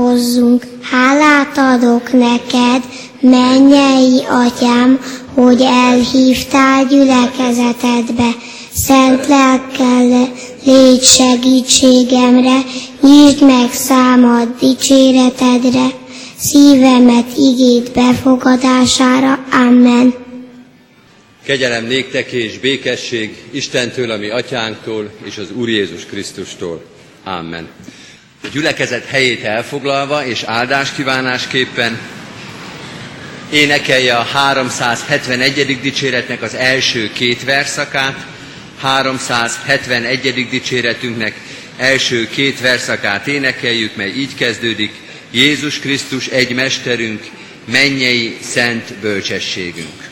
imádkozzunk. Hálát adok neked, mennyei atyám, hogy elhívtál gyülekezetedbe. Szent lelkkel légy segítségemre, nyisd meg számad dicséretedre, szívemet igét befogadására. Amen. Kegyelem néktek és békesség Istentől, ami atyánktól és az Úr Jézus Krisztustól. Amen. A gyülekezet helyét elfoglalva és áldáskívánásképpen énekelje a 371. dicséretnek az első két verszakát, 371. dicséretünknek első két verszakát énekeljük, mely így kezdődik, Jézus Krisztus egy mesterünk, mennyei szent bölcsességünk.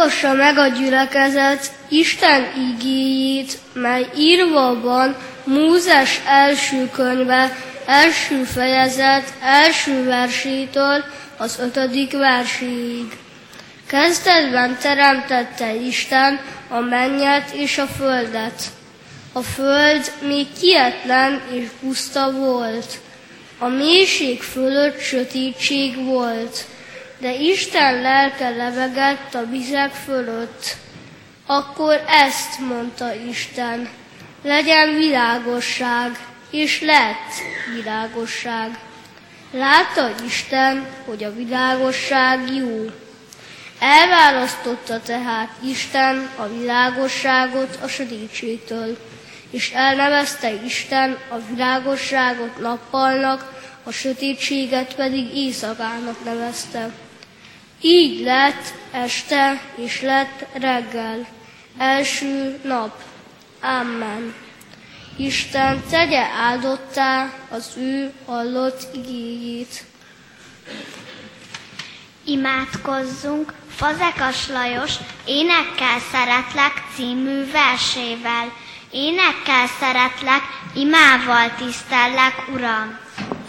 Hallgassa meg a gyülekezet Isten igéjét, mely írva van Mózes első könyve, első fejezet, első versétől az ötödik verséig. Kezdetben teremtette Isten a mennyet és a földet. A föld még kietlen és puszta volt. A mélység fölött sötétség volt de Isten lelke levegett a vizek fölött. Akkor ezt mondta Isten, legyen világosság, és lett világosság. Látta Isten, hogy a világosság jó. Elválasztotta tehát Isten a világosságot a sötétségtől, és elnevezte Isten a világosságot nappalnak, a sötétséget pedig éjszakának nevezte. Így lett este, és lett reggel, első nap. Amen. Isten tegye áldottá az ő hallott igéjét. Imádkozzunk Fazekas Lajos Énekkel szeretlek című versével. Énekkel szeretlek, imával tisztellek, Uram.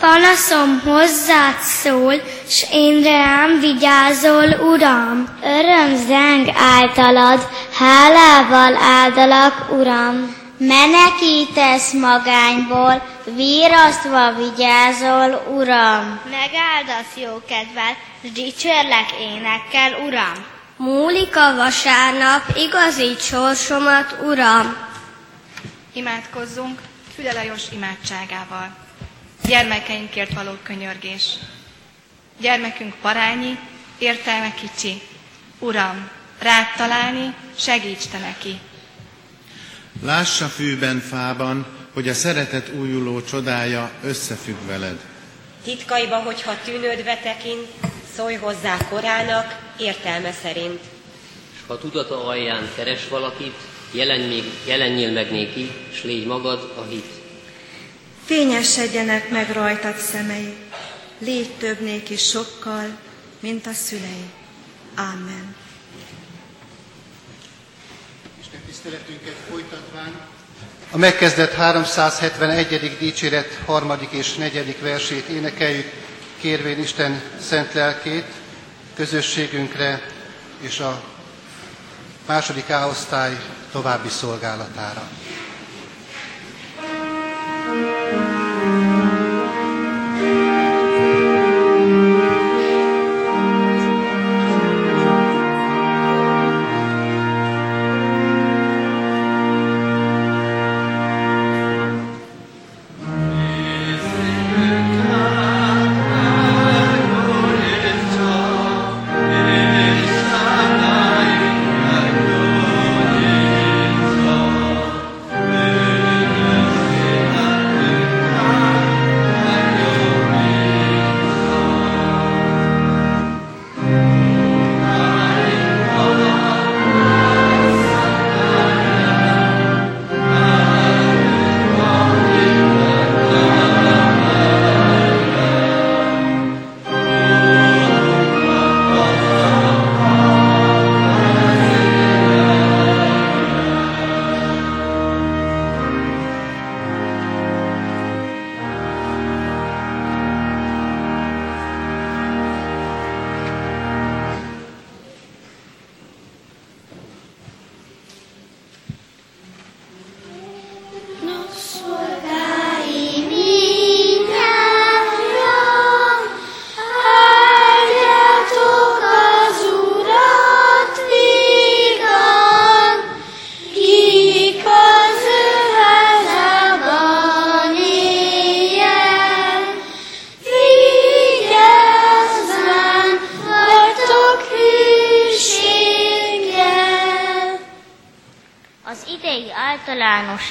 Panaszom hozzád szól, s én rám vigyázol, Uram. Öröm zeng általad, hálával áldalak, Uram. Menekítesz magányból, vírasztva vigyázol, Uram. Megáldasz jó kedvel, s dicsérlek énekkel, Uram. Múlik a vasárnap, igazít sorsomat, Uram. Imádkozzunk Füle Lajos imádságával gyermekeinkért való könyörgés. Gyermekünk parányi, értelme kicsi. Uram, rád találni, segíts te neki. Lássa fűben, fában, hogy a szeretet újuló csodája összefügg veled. Titkaiba, hogyha tűnődve tekint, szólj hozzá korának, értelme szerint. És ha tudata alján keres valakit, jelen még, jelenjél meg néki, s légy magad a hit. Fényesedjenek meg rajtad szemei, légy több néki sokkal, mint a szülei. Amen. Isten tiszteletünket folytatván a megkezdett 371. dicséret harmadik és negyedik versét énekeljük, kérvén Isten szent lelkét közösségünkre és a második áosztály további szolgálatára. Música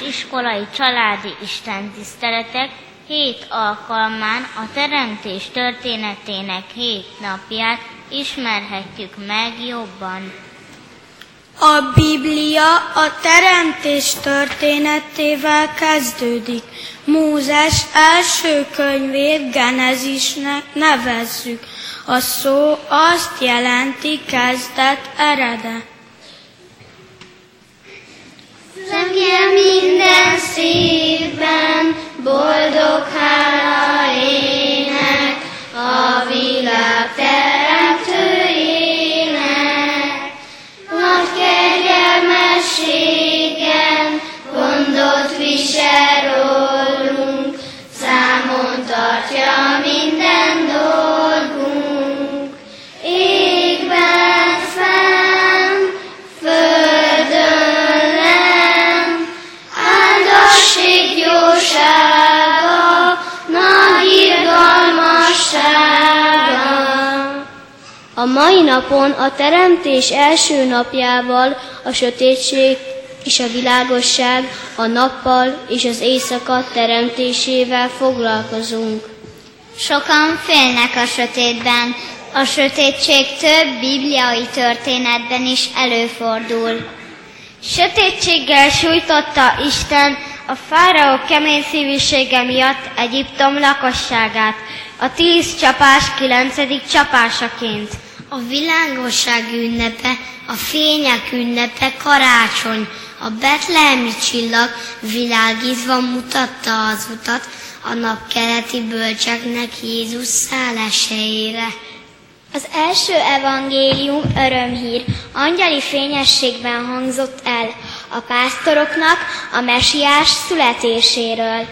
iskolai családi istentiszteletek hét alkalmán a Teremtés történetének hét napját ismerhetjük meg jobban. A Biblia a teremtés történetével kezdődik. Mózes első könyvét Genezisnek nevezzük. A szó azt jelenti kezdet eredet. Zengje minden szívben, boldog hála ének, a világ teremtőjének. Nagy kegyelmességen gondot visel rólunk, számon tartja minden jósága, nagy irgalmassága. A mai napon a teremtés első napjával a sötétség és a világosság, a nappal és az éjszaka teremtésével foglalkozunk. Sokan félnek a sötétben. A sötétség több bibliai történetben is előfordul. Sötétséggel sújtotta Isten a fáraó kemény szívűsége miatt Egyiptom lakosságát, a tíz csapás kilencedik csapásaként. A világosság ünnepe, a fények ünnepe karácsony, a betlehemi csillag világítva mutatta az utat a napkeleti bölcseknek Jézus szálláshelyére. Az első evangélium örömhír angyali fényességben hangzott el a pásztoroknak a mesiás születéséről.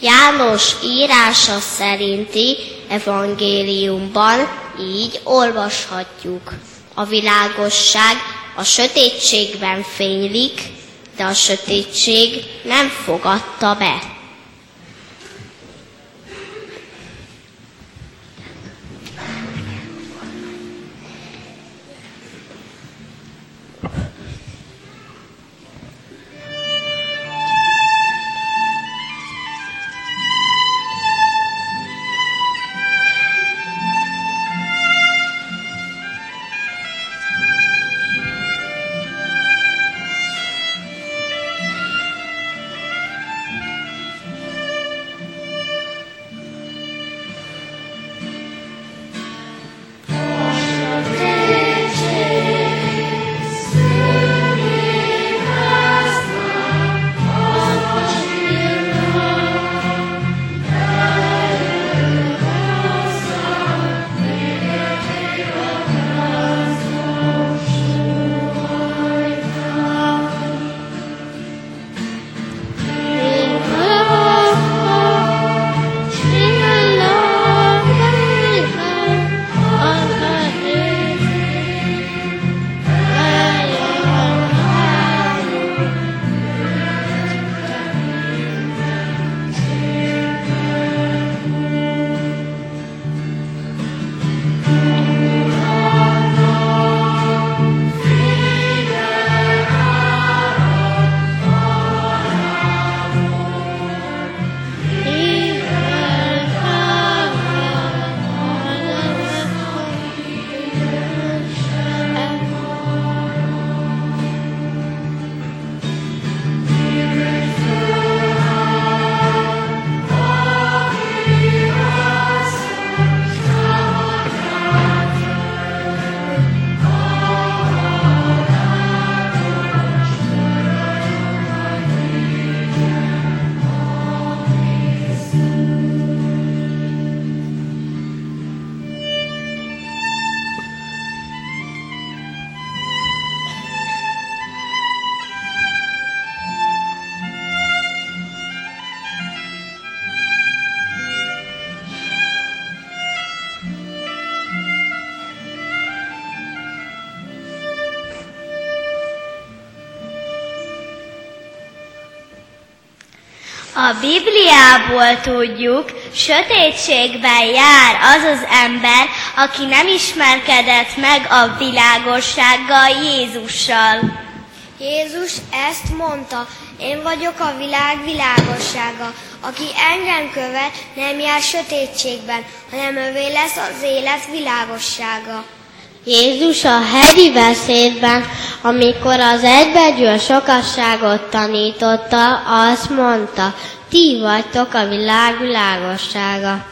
János írása szerinti evangéliumban így olvashatjuk. A világosság a sötétségben fénylik, de a sötétség nem fogadta be. A Bibliából tudjuk, sötétségben jár az az ember, aki nem ismerkedett meg a világossággal Jézussal. Jézus ezt mondta, én vagyok a világ világossága. Aki engem követ, nem jár sötétségben, hanem övé lesz az élet világossága. Jézus a hegyi beszédben, amikor az egybegyűl sokasságot tanította, azt mondta, ti vagytok a világ világossága.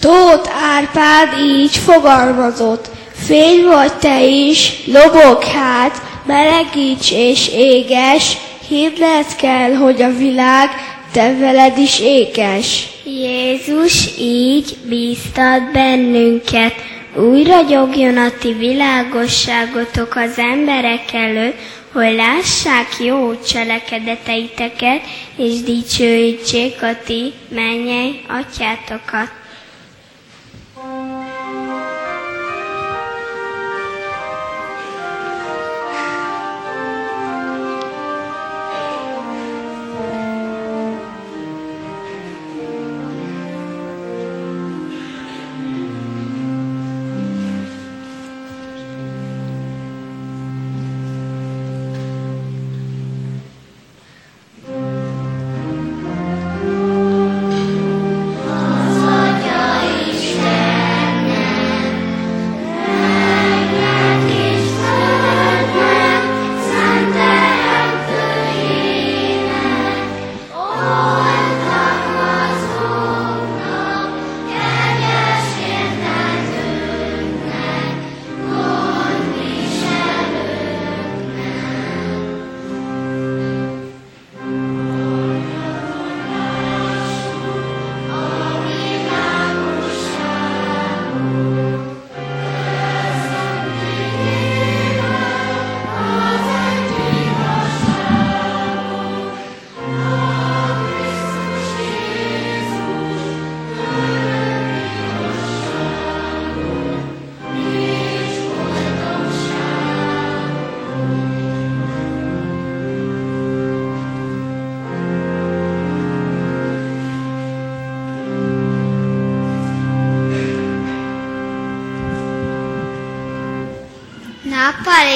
Tóth Árpád így fogalmazott, fény vagy te is, lobog hát, melegíts és éges, hívned kell, hogy a világ te veled is ékes. Jézus így bíztat bennünket, úgy ragyogjon a ti világosságotok az emberek előtt, hogy lássák jó cselekedeteiteket, és dicsőítsék a ti mennyei atyátokat.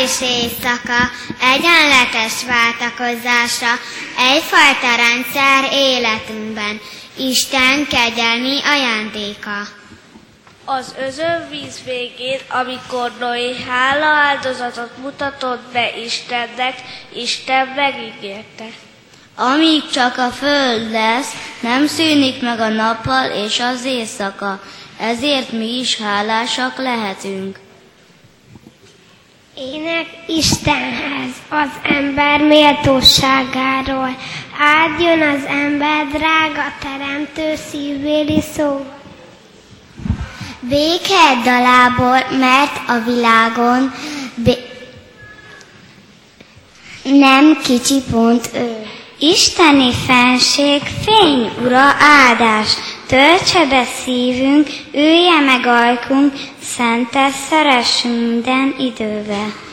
És éjszaka egyenletes váltakozása egyfajta rendszer életünkben, Isten kegyelmi ajándéka. Az özönvíz végén, amikor Noé hála áldozatot mutatott be Istennek, Isten megígérte. Amíg csak a föld lesz, nem szűnik meg a nappal és az éjszaka, ezért mi is hálásak lehetünk. Ének Istenhez, az ember méltóságáról. Áldjon az ember drága teremtő szívvéli szó. Béke dalából, mert a világon bé- nem kicsi pont ő. Isteni fenség, fény, ura, áldás, töltse be szívünk, ülje meg ajkunk, szentes, szeressünk minden idővel.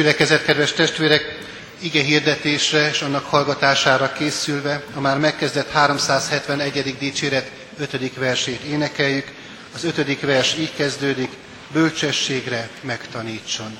Gyülekezet, kedves testvérek, ige hirdetésre és annak hallgatására készülve a már megkezdett 371. dicséret 5. versét énekeljük. Az 5. vers így kezdődik, bölcsességre megtanítson.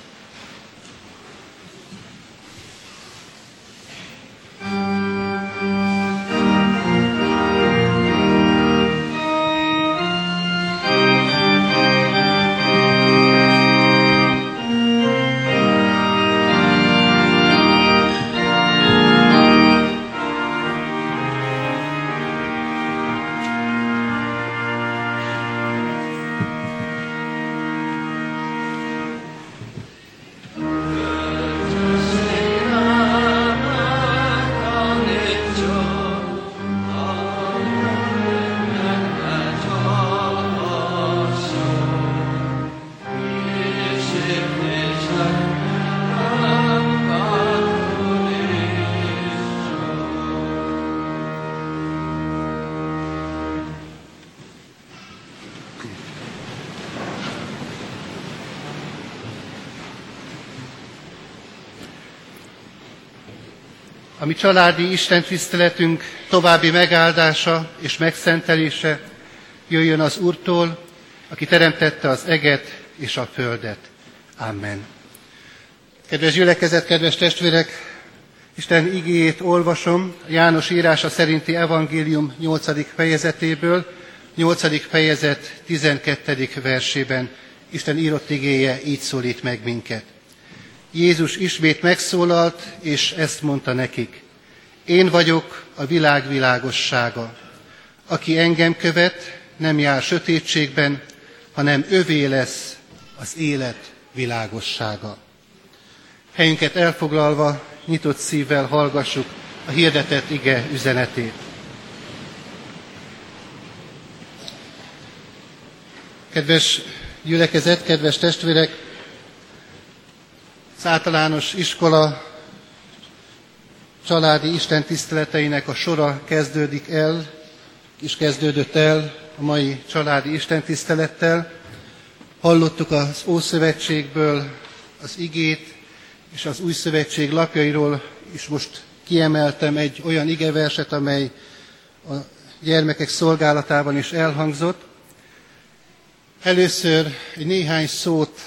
Családi Isten tiszteletünk további megáldása és megszentelése jöjjön az Úrtól, aki teremtette az eget és a földet. Amen. Kedves gyülekezet, kedves testvérek, Isten igéjét olvasom János írása szerinti evangélium 8. fejezetéből, 8. fejezet 12. versében. Isten írott igéje így szólít meg minket. Jézus ismét megszólalt, és ezt mondta nekik. Én vagyok a világ világossága. Aki engem követ, nem jár sötétségben, hanem övé lesz az élet világossága. Helyünket elfoglalva, nyitott szívvel hallgassuk a hirdetett ige üzenetét. Kedves gyülekezet, kedves testvérek, az általános iskola családi istentiszteleteinek a sora kezdődik el, és kezdődött el a mai családi istentisztelettel. Hallottuk az Ószövetségből az igét, és az Új Szövetség lapjairól is most kiemeltem egy olyan igeverset, amely a gyermekek szolgálatában is elhangzott. Először egy néhány szót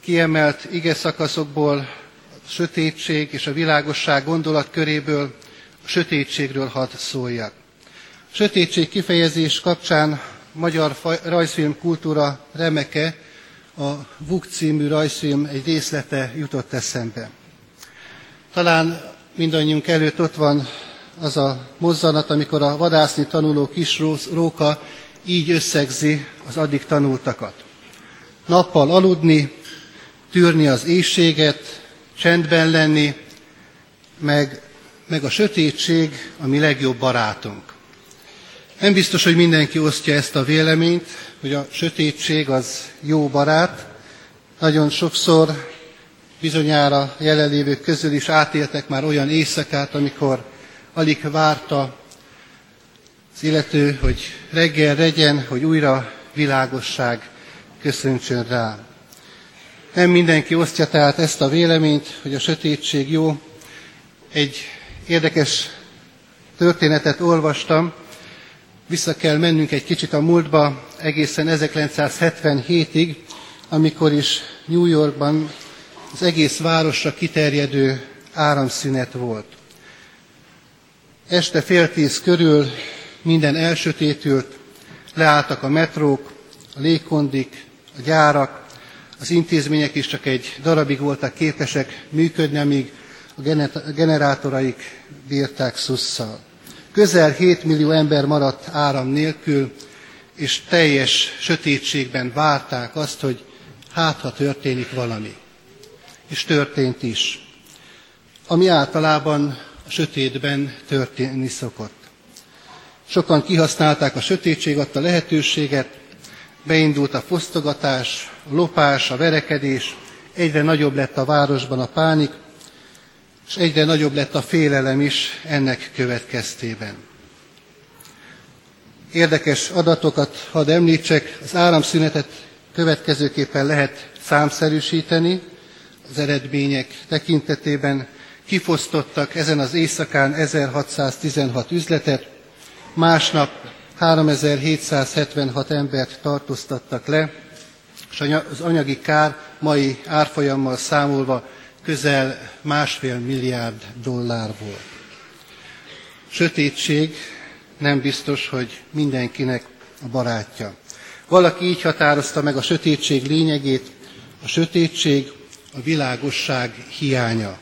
kiemelt ige szakaszokból, sötétség és a világosság gondolatköréből, a sötétségről hadd szóljak. A sötétség kifejezés kapcsán magyar rajzfilm kultúra remeke, a Vuk című rajzfilm egy részlete jutott eszembe. Talán mindannyiunk előtt ott van az a mozzanat, amikor a vadászni tanuló kis róka így összegzi az addig tanultakat. Nappal aludni, tűrni az éjséget, csendben lenni, meg, meg a sötétség a mi legjobb barátunk. Nem biztos, hogy mindenki osztja ezt a véleményt, hogy a sötétség az jó barát. Nagyon sokszor bizonyára jelenlévők közül is átéltek már olyan éjszakát, amikor alig várta az illető, hogy reggel legyen, hogy újra világosság köszöntsön rá. Nem mindenki osztja tehát ezt a véleményt, hogy a sötétség jó. Egy érdekes történetet olvastam, vissza kell mennünk egy kicsit a múltba, egészen 1977-ig, amikor is New Yorkban az egész városra kiterjedő áramszünet volt. Este fél tíz körül minden elsötétült, leálltak a metrók, a légkondik, a gyárak, az intézmények is csak egy darabig voltak képesek működni, amíg a generátoraik bírták szusszal. Közel 7 millió ember maradt áram nélkül, és teljes sötétségben várták azt, hogy hát, ha történik valami. És történt is. Ami általában a sötétben történni szokott. Sokan kihasználták a sötétség adta lehetőséget, beindult a fosztogatás, a lopás, a verekedés, egyre nagyobb lett a városban a pánik, és egyre nagyobb lett a félelem is ennek következtében. Érdekes adatokat hadd említsek, az áramszünetet következőképpen lehet számszerűsíteni. az eredmények tekintetében. Kifosztottak ezen az éjszakán 1616 üzletet, másnap 3776 embert tartóztattak le, és az anyagi kár mai árfolyammal számolva közel másfél milliárd dollár volt. Sötétség nem biztos, hogy mindenkinek a barátja. Valaki így határozta meg a sötétség lényegét, a sötétség a világosság hiánya.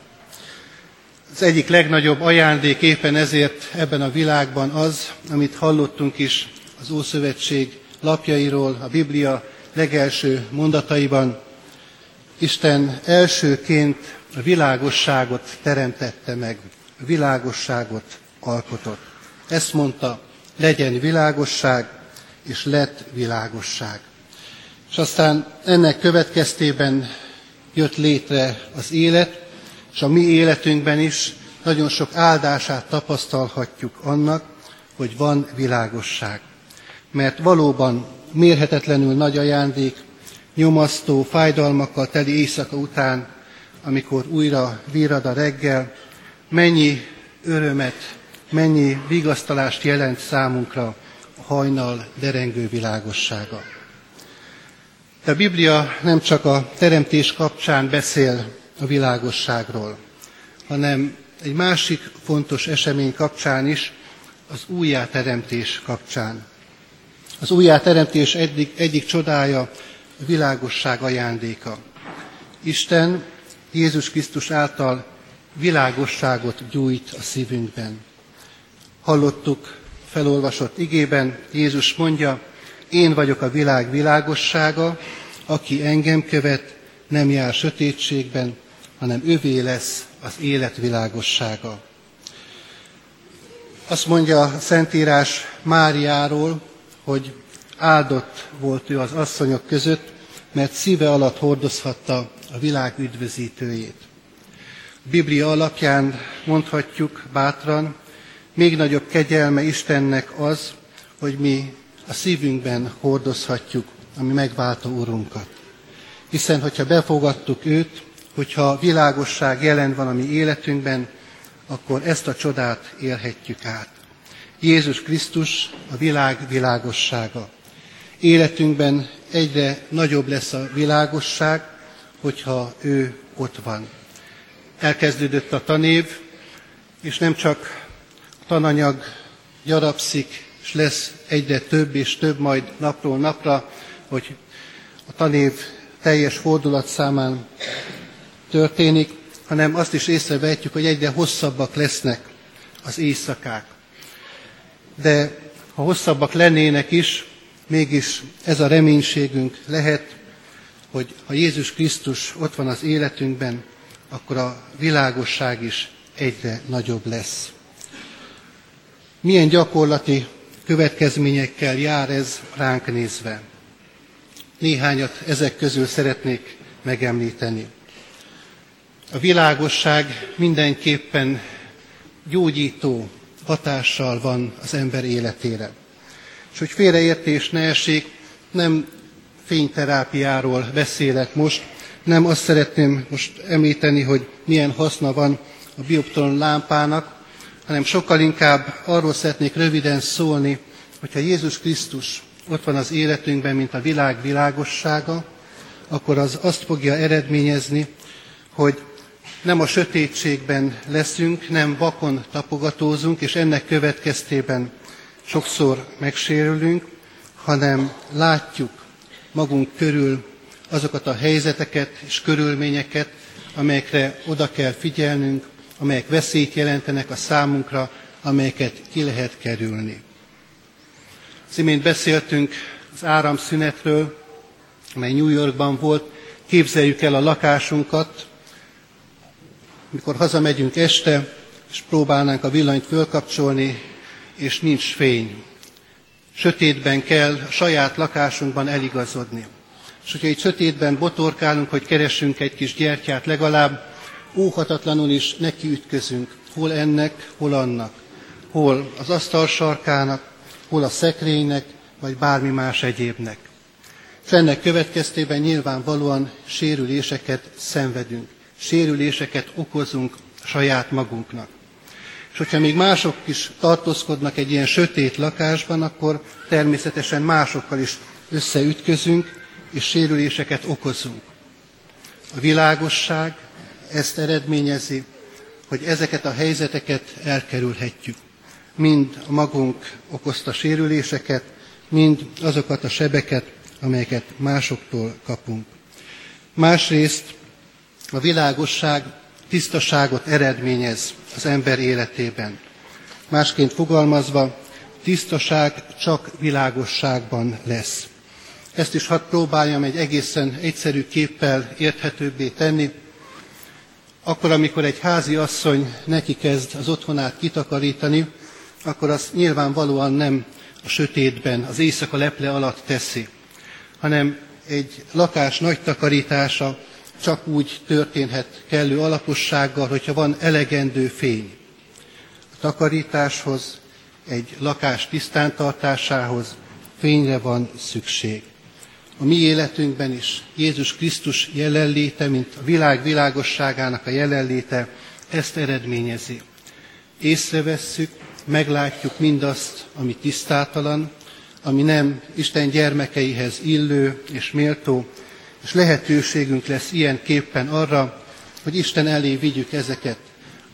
Az egyik legnagyobb ajándék éppen ezért ebben a világban az, amit hallottunk is az Ószövetség lapjairól, a Biblia legelső mondataiban. Isten elsőként a világosságot teremtette meg, világosságot alkotott. Ezt mondta, legyen világosság, és lett világosság. És aztán ennek következtében jött létre az élet, és a mi életünkben is nagyon sok áldását tapasztalhatjuk annak, hogy van világosság. Mert valóban mérhetetlenül nagy ajándék, nyomasztó, fájdalmakkal teli éjszaka után, amikor újra virad a reggel, mennyi örömet, mennyi vigasztalást jelent számunkra a hajnal derengő világossága. De a Biblia nem csak a teremtés kapcsán beszél a világosságról, hanem egy másik fontos esemény kapcsán is, az újjáteremtés kapcsán. Az újjáteremtés egyik, egyik csodája a világosság ajándéka. Isten Jézus Krisztus által világosságot gyújt a szívünkben. Hallottuk felolvasott igében, Jézus mondja, én vagyok a világ világossága, aki engem követ, nem jár sötétségben, hanem övé lesz az élet világossága. Azt mondja a Szentírás Máriáról, hogy áldott volt ő az asszonyok között, mert szíve alatt hordozhatta a világ üdvözítőjét. Biblia alapján mondhatjuk bátran, még nagyobb kegyelme Istennek az, hogy mi a szívünkben hordozhatjuk a mi megváltó Urunkat. Hiszen, hogyha befogadtuk őt, hogyha világosság jelen van a mi életünkben, akkor ezt a csodát élhetjük át. Jézus Krisztus a világ világossága. Életünkben egyre nagyobb lesz a világosság, hogyha ő ott van. Elkezdődött a tanév, és nem csak a tananyag gyarapszik, és lesz egyre több és több majd napról napra, hogy a tanév teljes fordulat számán történik, hanem azt is észrevehetjük, hogy egyre hosszabbak lesznek az éjszakák. De ha hosszabbak lennének is, mégis ez a reménységünk lehet, hogy ha Jézus Krisztus ott van az életünkben, akkor a világosság is egyre nagyobb lesz. Milyen gyakorlati következményekkel jár ez ránk nézve? Néhányat ezek közül szeretnék megemlíteni. A világosság mindenképpen gyógyító hatással van az ember életére. És hogy félreértés ne essék, nem fényterápiáról beszélek most, nem azt szeretném most említeni, hogy milyen haszna van a bioptron lámpának, hanem sokkal inkább arról szeretnék röviden szólni, hogyha Jézus Krisztus ott van az életünkben, mint a világ világossága, akkor az azt fogja eredményezni, hogy nem a sötétségben leszünk, nem vakon tapogatózunk, és ennek következtében sokszor megsérülünk, hanem látjuk magunk körül azokat a helyzeteket és körülményeket, amelyekre oda kell figyelnünk, amelyek veszélyt jelentenek a számunkra, amelyeket ki lehet kerülni. Az imént beszéltünk az áramszünetről, amely New Yorkban volt. Képzeljük el a lakásunkat, mikor hazamegyünk este, és próbálnánk a villanyt fölkapcsolni, és nincs fény. Sötétben kell a saját lakásunkban eligazodni. És hogyha itt sötétben botorkálunk, hogy keressünk egy kis gyertyát legalább, óhatatlanul is nekiütközünk, hol ennek, hol annak, hol az asztal sarkának, hol a szekrénynek, vagy bármi más egyébnek. és ennek következtében nyilvánvalóan sérüléseket szenvedünk, sérüléseket okozunk saját magunknak. És hogyha még mások is tartózkodnak egy ilyen sötét lakásban, akkor természetesen másokkal is összeütközünk, és sérüléseket okozunk. A világosság ezt eredményezi, hogy ezeket a helyzeteket elkerülhetjük. Mind a magunk okozta sérüléseket, mind azokat a sebeket, amelyeket másoktól kapunk. Másrészt a világosság tisztaságot eredményez az ember életében. Másként fogalmazva, tisztaság csak világosságban lesz. Ezt is hadd próbáljam egy egészen egyszerű képpel érthetőbbé tenni. Akkor, amikor egy házi asszony neki kezd az otthonát kitakarítani, akkor azt nyilvánvalóan nem a sötétben, az éjszaka leple alatt teszi, hanem egy lakás nagy takarítása csak úgy történhet kellő alapossággal, hogyha van elegendő fény. A takarításhoz, egy lakás tisztántartásához fényre van szükség. A mi életünkben is Jézus Krisztus jelenléte, mint a világ világosságának a jelenléte, ezt eredményezi. Észrevesszük, meglátjuk mindazt, ami tisztátalan, ami nem Isten gyermekeihez illő és méltó, és lehetőségünk lesz ilyen képpen arra, hogy Isten elé vigyük ezeket,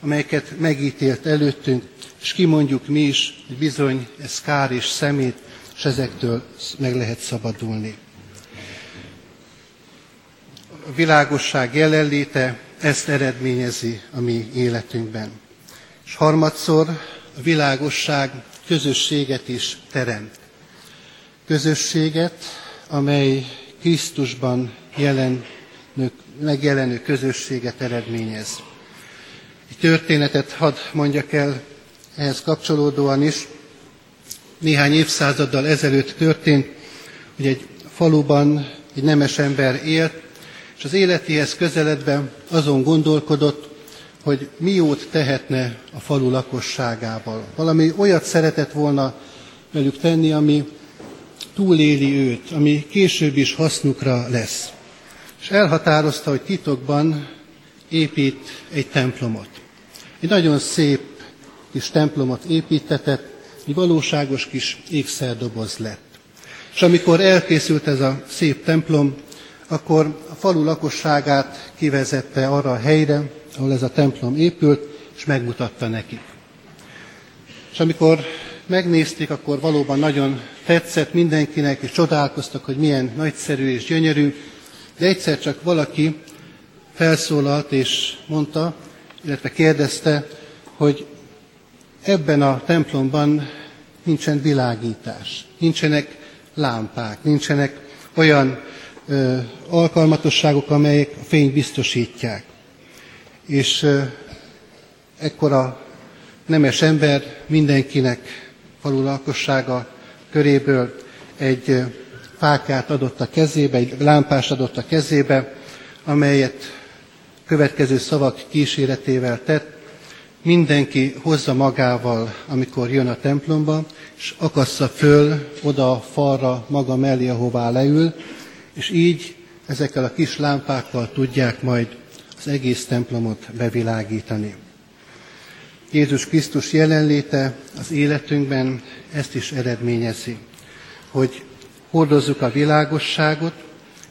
amelyeket megítélt előttünk, és kimondjuk mi is, hogy bizony ez kár és szemét, és ezektől meg lehet szabadulni. A világosság jelenléte ezt eredményezi a mi életünkben. És harmadszor a világosság közösséget is teremt. Közösséget, amely Krisztusban jelenő, megjelenő közösséget eredményez. Egy történetet hadd mondjak el ehhez kapcsolódóan is. Néhány évszázaddal ezelőtt történt, hogy egy faluban egy nemes ember élt, és az életéhez közeledve azon gondolkodott, hogy mi jót tehetne a falu lakosságával. Valami olyat szeretett volna velük tenni, ami túléli őt, ami később is hasznukra lesz. És elhatározta, hogy titokban épít egy templomot. Egy nagyon szép kis templomot építetett, egy valóságos kis ékszerdoboz lett. És amikor elkészült ez a szép templom, akkor a falu lakosságát kivezette arra a helyre, ahol ez a templom épült, és megmutatta nekik. És amikor megnézték, akkor valóban nagyon tetszett mindenkinek, és csodálkoztak, hogy milyen nagyszerű és gyönyörű, de egyszer csak valaki felszólalt és mondta, illetve kérdezte, hogy ebben a templomban nincsen világítás, nincsenek lámpák, nincsenek olyan ö, alkalmatosságok, amelyek a fényt biztosítják. És ö, ekkor a nemes ember mindenkinek falu lakossága köréből egy fákját adott a kezébe, egy lámpást adott a kezébe, amelyet következő szavak kíséretével tett, mindenki hozza magával, amikor jön a templomba, és akassza föl oda a falra maga mellé, ahová leül, és így ezekkel a kis lámpákkal tudják majd az egész templomot bevilágítani. Jézus Krisztus jelenléte az életünkben ezt is eredményezi, hogy hordozzuk a világosságot,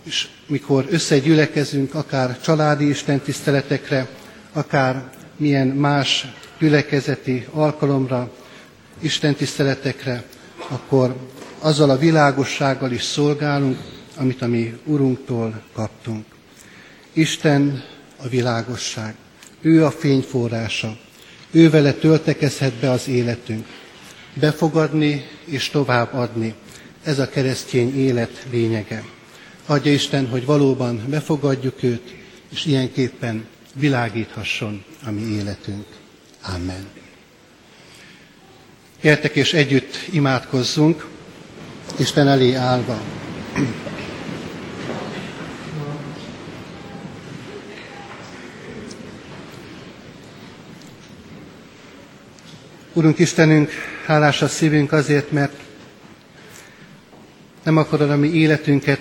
és mikor összegyülekezünk, akár családi istentiszteletekre, akár milyen más gyülekezeti alkalomra, istentiszteletekre, akkor azzal a világossággal is szolgálunk, amit a mi Urunktól kaptunk. Isten a világosság. Ő a fényforrása. Ő vele töltekezhet be az életünk. Befogadni és továbbadni. Ez a keresztény élet lényege. Adja Isten, hogy valóban befogadjuk őt, és ilyenképpen világíthasson a mi életünk. Amen. Gyertek és együtt imádkozzunk, Isten elé állva. Urunk Istenünk, hálás a szívünk azért, mert nem akarod a mi életünket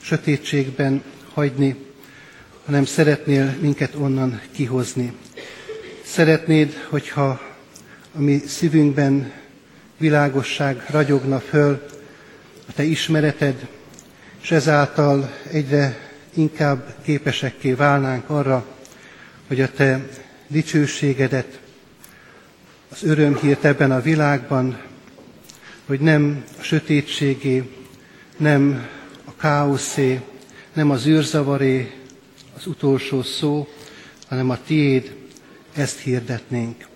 sötétségben hagyni, hanem szeretnél minket onnan kihozni. Szeretnéd, hogyha a mi szívünkben világosság ragyogna föl, a Te ismereted, és ezáltal egyre inkább képesekké válnánk arra, hogy a Te dicsőségedet, az örömhírt ebben a világban, hogy nem a sötétségé, nem a káoszé, nem az űrzavaré az utolsó szó, hanem a tiéd, ezt hirdetnénk.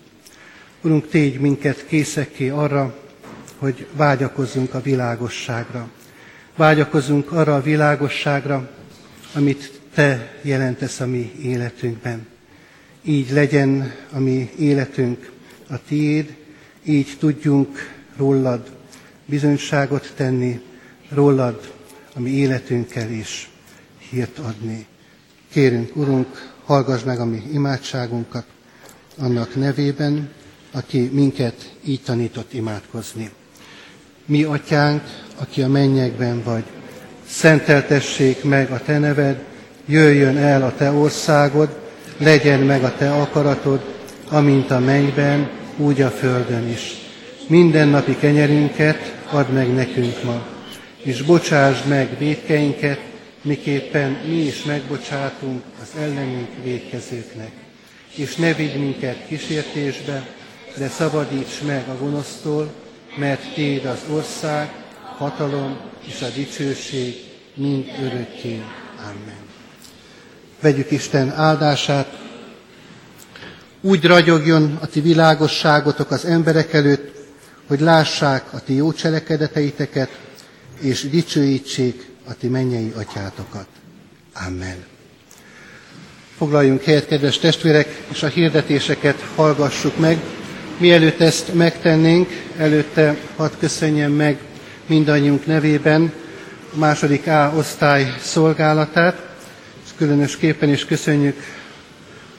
Urunk, tégy minket készekké arra, hogy vágyakozzunk a világosságra. Vágyakozzunk arra a világosságra, amit Te jelentesz a mi életünkben. Így legyen a mi életünk a Tiéd, így tudjunk rólad bizonyságot tenni, rólad a mi életünkkel is hírt adni. Kérünk, Urunk, hallgass meg a mi imádságunkat annak nevében, aki minket így tanított imádkozni. Mi, Atyánk, aki a mennyekben vagy, szenteltessék meg a Te neved, jöjjön el a Te országod, legyen meg a Te akaratod, amint a mennyben, úgy a földön is. Minden napi kenyerünket add meg nekünk ma, és bocsásd meg védkeinket, miképpen mi is megbocsátunk az ellenünk védkezőknek. És ne vigy minket kísértésbe, de szabadíts meg a gonosztól, mert Téd az ország, hatalom és a dicsőség mind örökké. Amen. Vegyük Isten áldását. Úgy ragyogjon a ti világosságotok az emberek előtt, hogy lássák a ti jó cselekedeteiteket, és dicsőítsék a ti mennyei atyátokat. Amen. Foglaljunk helyet, kedves testvérek, és a hirdetéseket hallgassuk meg. Mielőtt ezt megtennénk, előtte hadd köszönjem meg mindannyiunk nevében a második A osztály szolgálatát, és különösképpen is köszönjük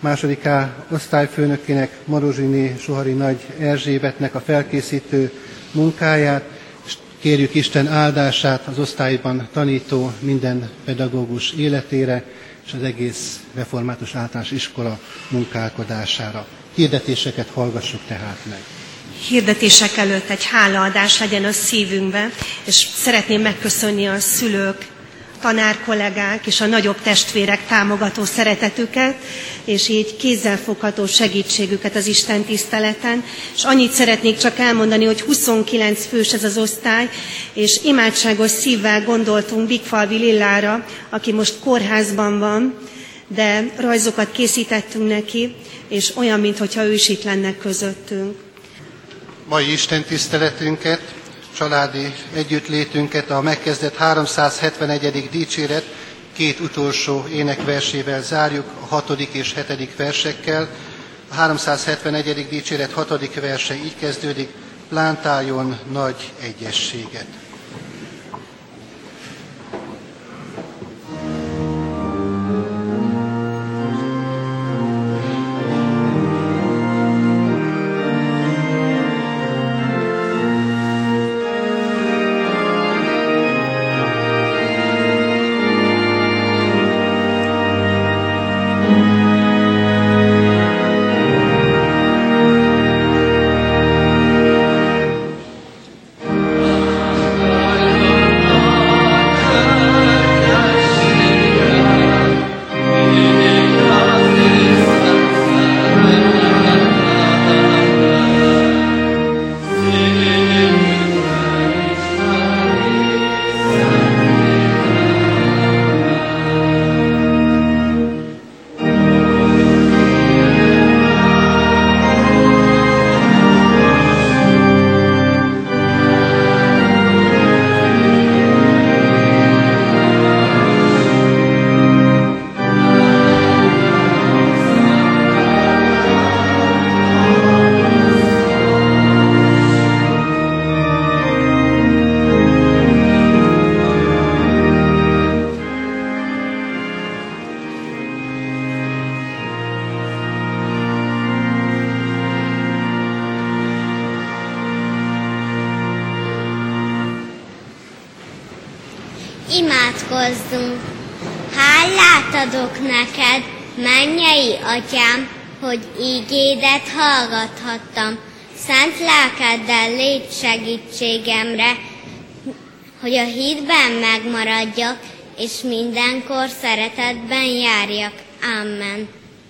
második A osztályfőnökének, Marozsiné Sohari Nagy Erzsébetnek a felkészítő munkáját, és kérjük Isten áldását az osztályban tanító minden pedagógus életére, és az egész református általános iskola munkálkodására. Hirdetéseket hallgassuk tehát meg. Hirdetések előtt egy hálaadás legyen a szívünkbe, és szeretném megköszönni a szülők, tanárkollégák és a nagyobb testvérek támogató szeretetüket, és így kézzelfogható segítségüket az Isten tiszteleten. És annyit szeretnék csak elmondani, hogy 29 fős ez az osztály, és imádságos szívvel gondoltunk Bigfalvi Lillára, aki most kórházban van, de rajzokat készítettünk neki, és olyan, mintha ő is itt lenne közöttünk. Mai Isten tiszteletünket, családi együttlétünket a megkezdett 371. dicséret két utolsó énekversével zárjuk, a hatodik és hetedik versekkel. A 371. dicséret hatodik verse így kezdődik, plántáljon nagy egyességet. Atyám, hogy ígédet hallgathattam. Szent lelkeddel légy segítségemre, hogy a hídben megmaradjak, és mindenkor szeretetben járjak. Amen.